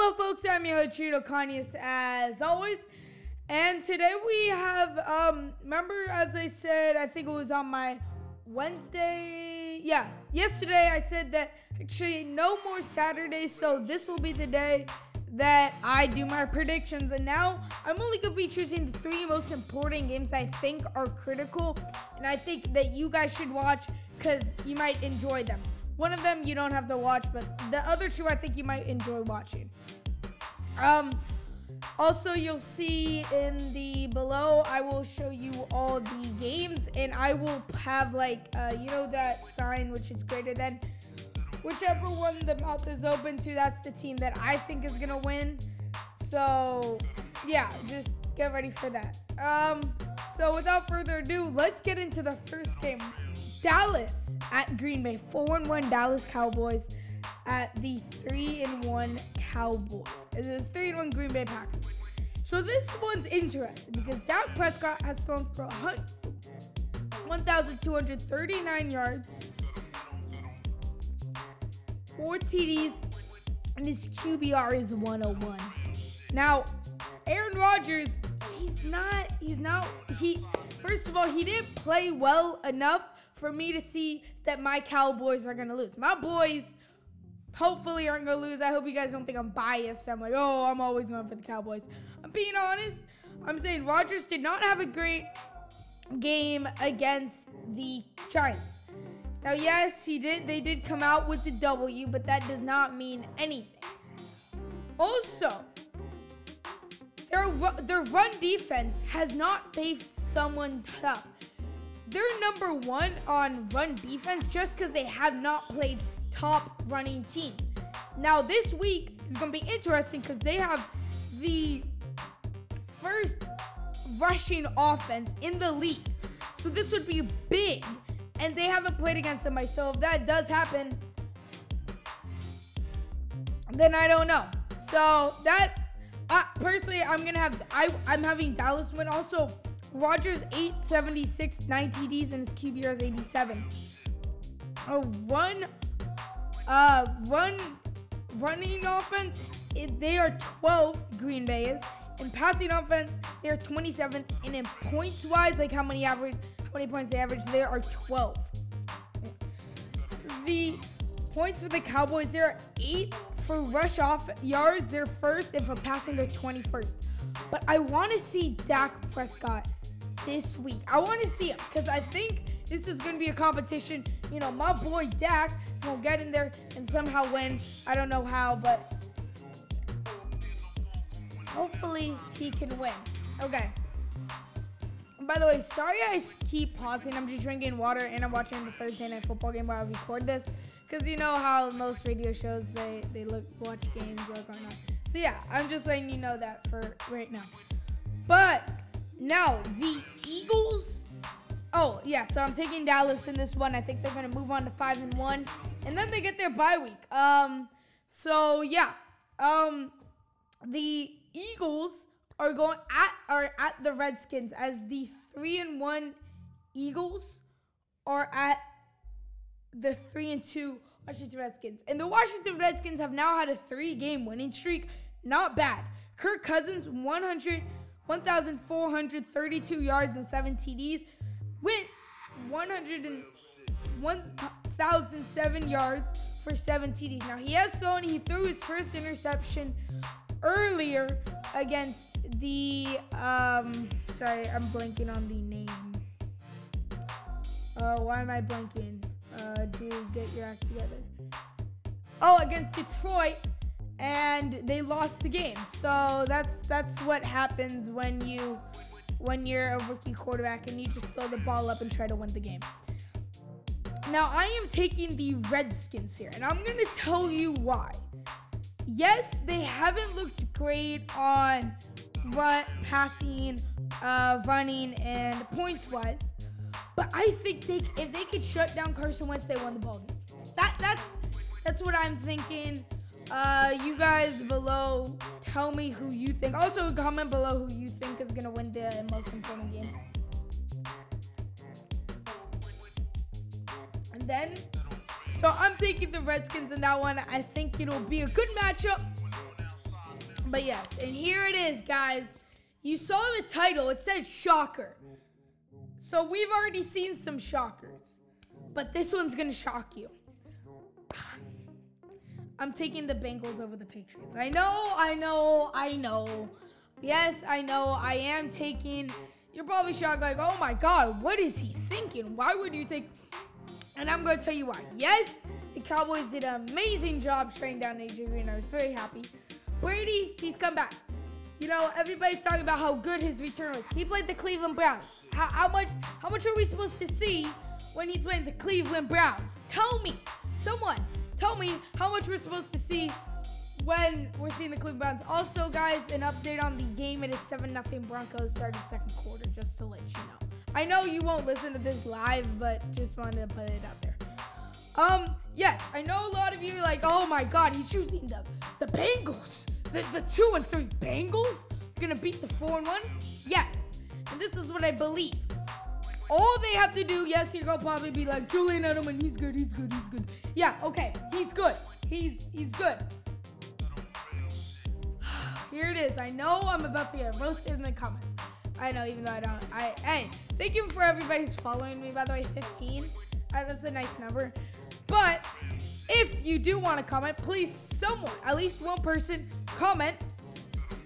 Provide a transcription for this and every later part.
Hello, folks. I'm your host, Trito Kanyes, as always. And today we have, um, remember, as I said, I think it was on my Wednesday. Yeah, yesterday I said that actually no more Saturdays, so this will be the day that I do my predictions. And now I'm only going to be choosing the three most important games I think are critical and I think that you guys should watch because you might enjoy them. One of them you don't have to watch, but the other two I think you might enjoy watching. Um, also, you'll see in the below, I will show you all the games, and I will have like, uh, you know, that sign which is greater than. Whichever one the mouth is open to, that's the team that I think is gonna win. So, yeah, just get ready for that. Um, so without further ado, let's get into the first game. Dallas at Green Bay, four and one Dallas Cowboys at the three and one Cowboy, uh, the three and one Green Bay Packers. So this one's interesting because Dak Prescott has thrown for 1,239 yards, four TDs, and his QBR is 101. Now, Aaron Rodgers, he's not, he's not, he, first of all, he didn't play well enough for me to see that my Cowboys are going to lose. My boys hopefully aren't going to lose. I hope you guys don't think I'm biased. I'm like, oh, I'm always going for the Cowboys. I'm being honest. I'm saying Rodgers did not have a great game against the Giants. Now, yes, he did. They did come out with the W, but that does not mean anything. Also, their their run defense has not faced someone tough. They're number one on run defense just because they have not played top running teams. Now, this week is going to be interesting because they have the first rushing offense in the league. So this would be big. And they haven't played against somebody. So if that does happen, then I don't know. So that's uh, personally, I'm gonna have I I'm having Dallas win. Also, Rodgers 876, 9 TDs, and his QBR is 87. A run, uh, run, running offense. They are 12. Green Bay is in passing offense. They are 27th, and in points wise, like how many average, how many points they average, they are 12. The points for the Cowboys, they're eight for rush off yards, they're first, and for passing, they're 21st. But I want to see Dak Prescott this week. I want to see him because I think this is going to be a competition. You know, my boy Dak is going to get in there and somehow win. I don't know how, but hopefully he can win. Okay. By the way, sorry I keep pausing. I'm just drinking water and I'm watching the Thursday night football game while I record this. Cause you know how most radio shows they they look watch games or not. So yeah, I'm just letting you know that for right now. But now the Eagles. Oh yeah, so I'm taking Dallas in this one. I think they're gonna move on to five and one, and then they get their bye week. Um, so yeah, um, the Eagles are going at are at the Redskins as the three and one Eagles are at the three and two Washington Redskins. And the Washington Redskins have now had a three game winning streak. Not bad. Kirk Cousins, 100, 1,432 yards and seven TDs. Wentz, 100 1,007 yards for seven TDs. Now he has thrown, he threw his first interception earlier against the, um, sorry, I'm blanking on the name. Uh, why am I blanking? Uh, do get your act together. Oh, against Detroit, and they lost the game. So that's that's what happens when you when you're a rookie quarterback and you just throw the ball up and try to win the game. Now I am taking the Redskins here, and I'm gonna tell you why. Yes, they haven't looked great on run, passing, uh, running, and points wise. But I think they if they could shut down Carson Wentz, they won the ball game. That that's that's what I'm thinking. Uh, you guys below, tell me who you think. Also, comment below who you think is gonna win the most important game. And then, so I'm thinking the Redskins in that one. I think it'll be a good matchup. But yes, and here it is, guys. You saw the title, it said shocker. So we've already seen some shockers. But this one's gonna shock you. I'm taking the Bengals over the Patriots. I know, I know, I know. Yes, I know. I am taking. You're probably shocked, like, oh my God, what is he thinking? Why would you take. And I'm going to tell you why. Yes, the Cowboys did an amazing job training down AJ Green. I was very happy. Brady, he's come back. You know, everybody's talking about how good his return was. He played the Cleveland Browns. How, how much? How much are we supposed to see when he's playing the Cleveland Browns? Tell me, someone, tell me how much we're supposed to see when we're seeing the Cleveland Browns. Also, guys, an update on the game. It is 7 0 Broncos starting second quarter, just to let you know. I know you won't listen to this live, but just wanted to put it out there. Um, yes, I know a lot of you like, oh my god, he's choosing the the Bengals. The, the two and three Bengals gonna beat the four and one? Yes. And this is what I believe. All they have to do, yes, gonna probably be like, Julian Edelman, he's good, he's good, he's good. Yeah, okay, he's good. He's he's good. Here it is. I know I'm about to get roasted in the comments. I know, even though I don't. I hey, thank you for everybody who's following me. By the way, 15. Uh, that's a nice number. But if you do want to comment, please, someone, at least one person, comment.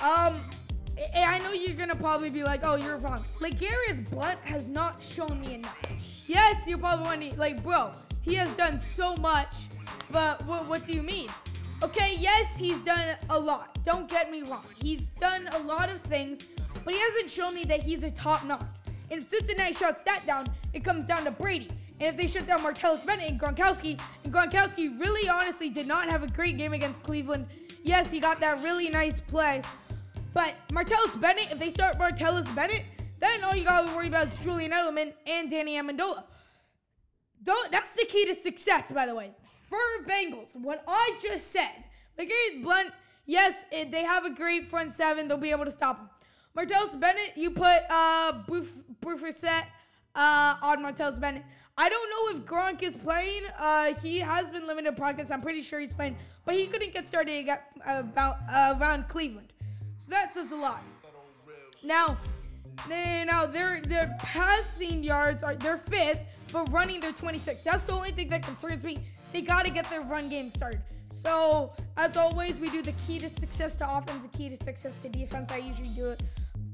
Um, I know you're gonna probably be like, "Oh, you're wrong." Like Gareth Blount has not shown me enough. Yes, you're probably wondering, like, bro, he has done so much, but what, what do you mean? Okay, yes, he's done a lot. Don't get me wrong. He's done a lot of things, but he hasn't shown me that he's a top notch. And if Cincinnati shuts that down, it comes down to Brady. And if they shut down Martellus Bennett and Gronkowski, and Gronkowski really honestly did not have a great game against Cleveland. Yes, he got that really nice play. But Martellus Bennett, if they start Martellus Bennett, then all you gotta worry about is Julian Edelman and Danny Amendola. That's the key to success, by the way for Bengals, what I just said, like Blount, yes, it, they have a great front seven. They'll be able to stop him. Martellus Bennett, you put uh, Burfict uh, on Martellus Bennett. I don't know if Gronk is playing. Uh, he has been limited practice. I'm pretty sure he's playing, but he couldn't get started about uh, around Cleveland. So that says a lot. Now, now their their passing yards are they're fifth, but running they're 26. That's the only thing that concerns me they got to get their run game started. So, as always, we do the key to success to offense, the key to success to defense. I usually do it.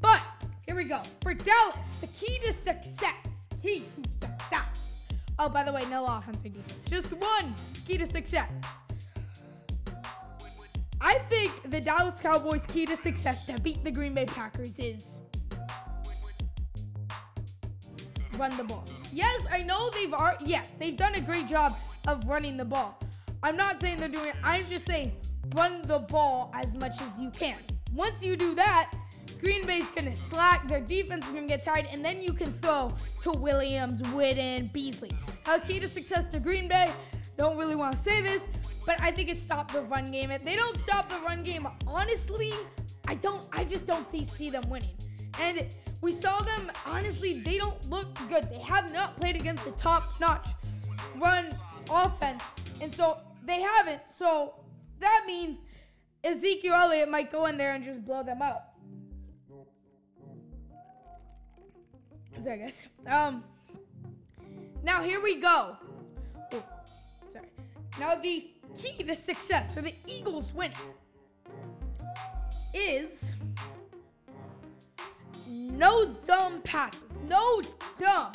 But here we go. For Dallas, the key to success. Key to success. Oh, by the way, no offense or defense. Just one key to success. I think the Dallas Cowboys' key to success to beat the Green Bay Packers is run the ball. Yes, I know they've are yes, they've done a great job of running the ball. I'm not saying they're doing it. I'm just saying run the ball as much as you can. Once you do that, Green Bay's gonna slack, their defense is gonna get tired, and then you can throw to Williams, Witten, Beasley. Now, key to success to Green Bay, don't really want to say this, but I think it stopped the run game. If they don't stop the run game, honestly, I don't I just don't see them winning. And we saw them, honestly, they don't look good. They have not played against the top notch run offense. And so they haven't. So that means Ezekiel Elliott might go in there and just blow them up. So I guess. Um. Now here we go. Ooh, sorry. Now the key to success for the Eagles winning is no dumb passes. No dumb,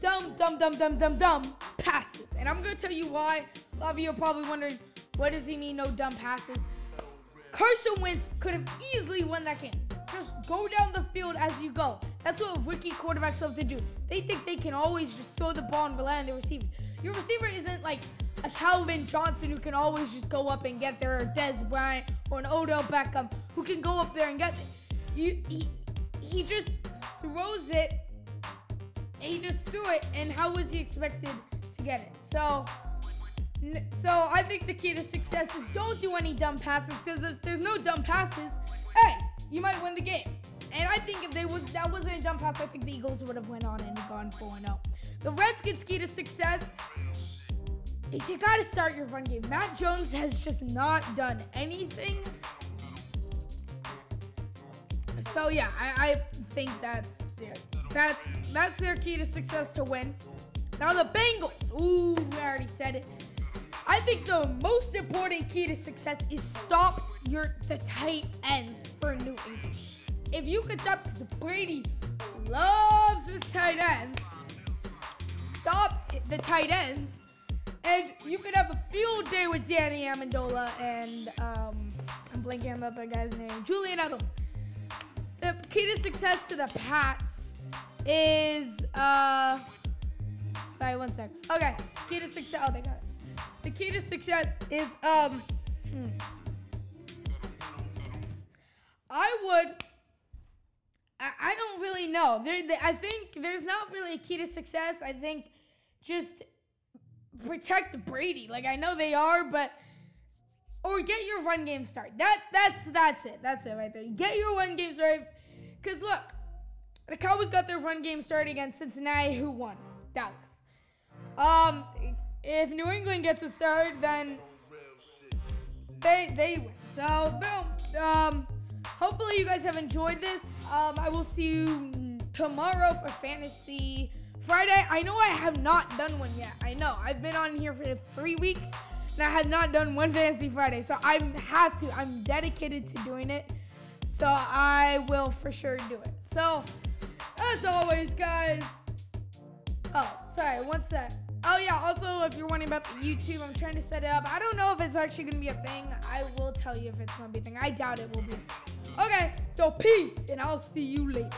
dumb, dumb, dumb, dumb, dumb, dumb passes. And I'm going to tell you why. A lot of you are probably wondering, what does he mean, no dumb passes? Carson Wentz could have easily won that game. Just go down the field as you go. That's what rookie quarterbacks love to do. They think they can always just throw the ball and rely on the receiver. Your receiver isn't like a Calvin Johnson who can always just go up and get there, or Dez Bryant, or an Odell Beckham who can go up there and get it. You, he, he just throws it. he just threw it, and how was he expected to get it? So, so I think the key to success is don't do any dumb passes because if there's no dumb passes, hey, you might win the game. And I think if they was that wasn't a dumb pass, I think the Eagles would have went on and gone 4-0. The Redskins' key to success is you gotta start your run game. Matt Jones has just not done anything So yeah, I, I think that's yeah, that's that's their key to success to win. Now the Bengals. Ooh, we already said it. I think the most important key to success is stop your the tight ends for New England. If you could stop because Brady loves his tight ends, stop the tight ends, and you could have a field day with Danny Amendola and um, I'm blanking on the other guy's name, Julian Edelman. The key to success to the Pats is uh, sorry, one sec. Okay, key to success. Oh, they got it. The key to success is um. hmm. I would. I, don't really know. There, I think there's not really a key to success. I think just protect Brady. Like I know they are, but or get your run game started. That that's that's it. That's it right there. Get your run game started. Cause look, the Cowboys got their run game started against Cincinnati, who won? Dallas. Um, if New England gets a start, then they they win. So boom. Um, hopefully you guys have enjoyed this. Um, I will see you tomorrow for fantasy Friday. I know I have not done one yet. I know I've been on here for three weeks and I have not done one fantasy Friday. So I'm have to. I'm dedicated to doing it. So I will for sure do it. So as always, guys. Oh, sorry. One sec. Oh yeah. Also, if you're wondering about the YouTube, I'm trying to set it up. I don't know if it's actually gonna be a thing. I will tell you if it's gonna be a thing. I doubt it will be. Okay. So peace, and I'll see you later.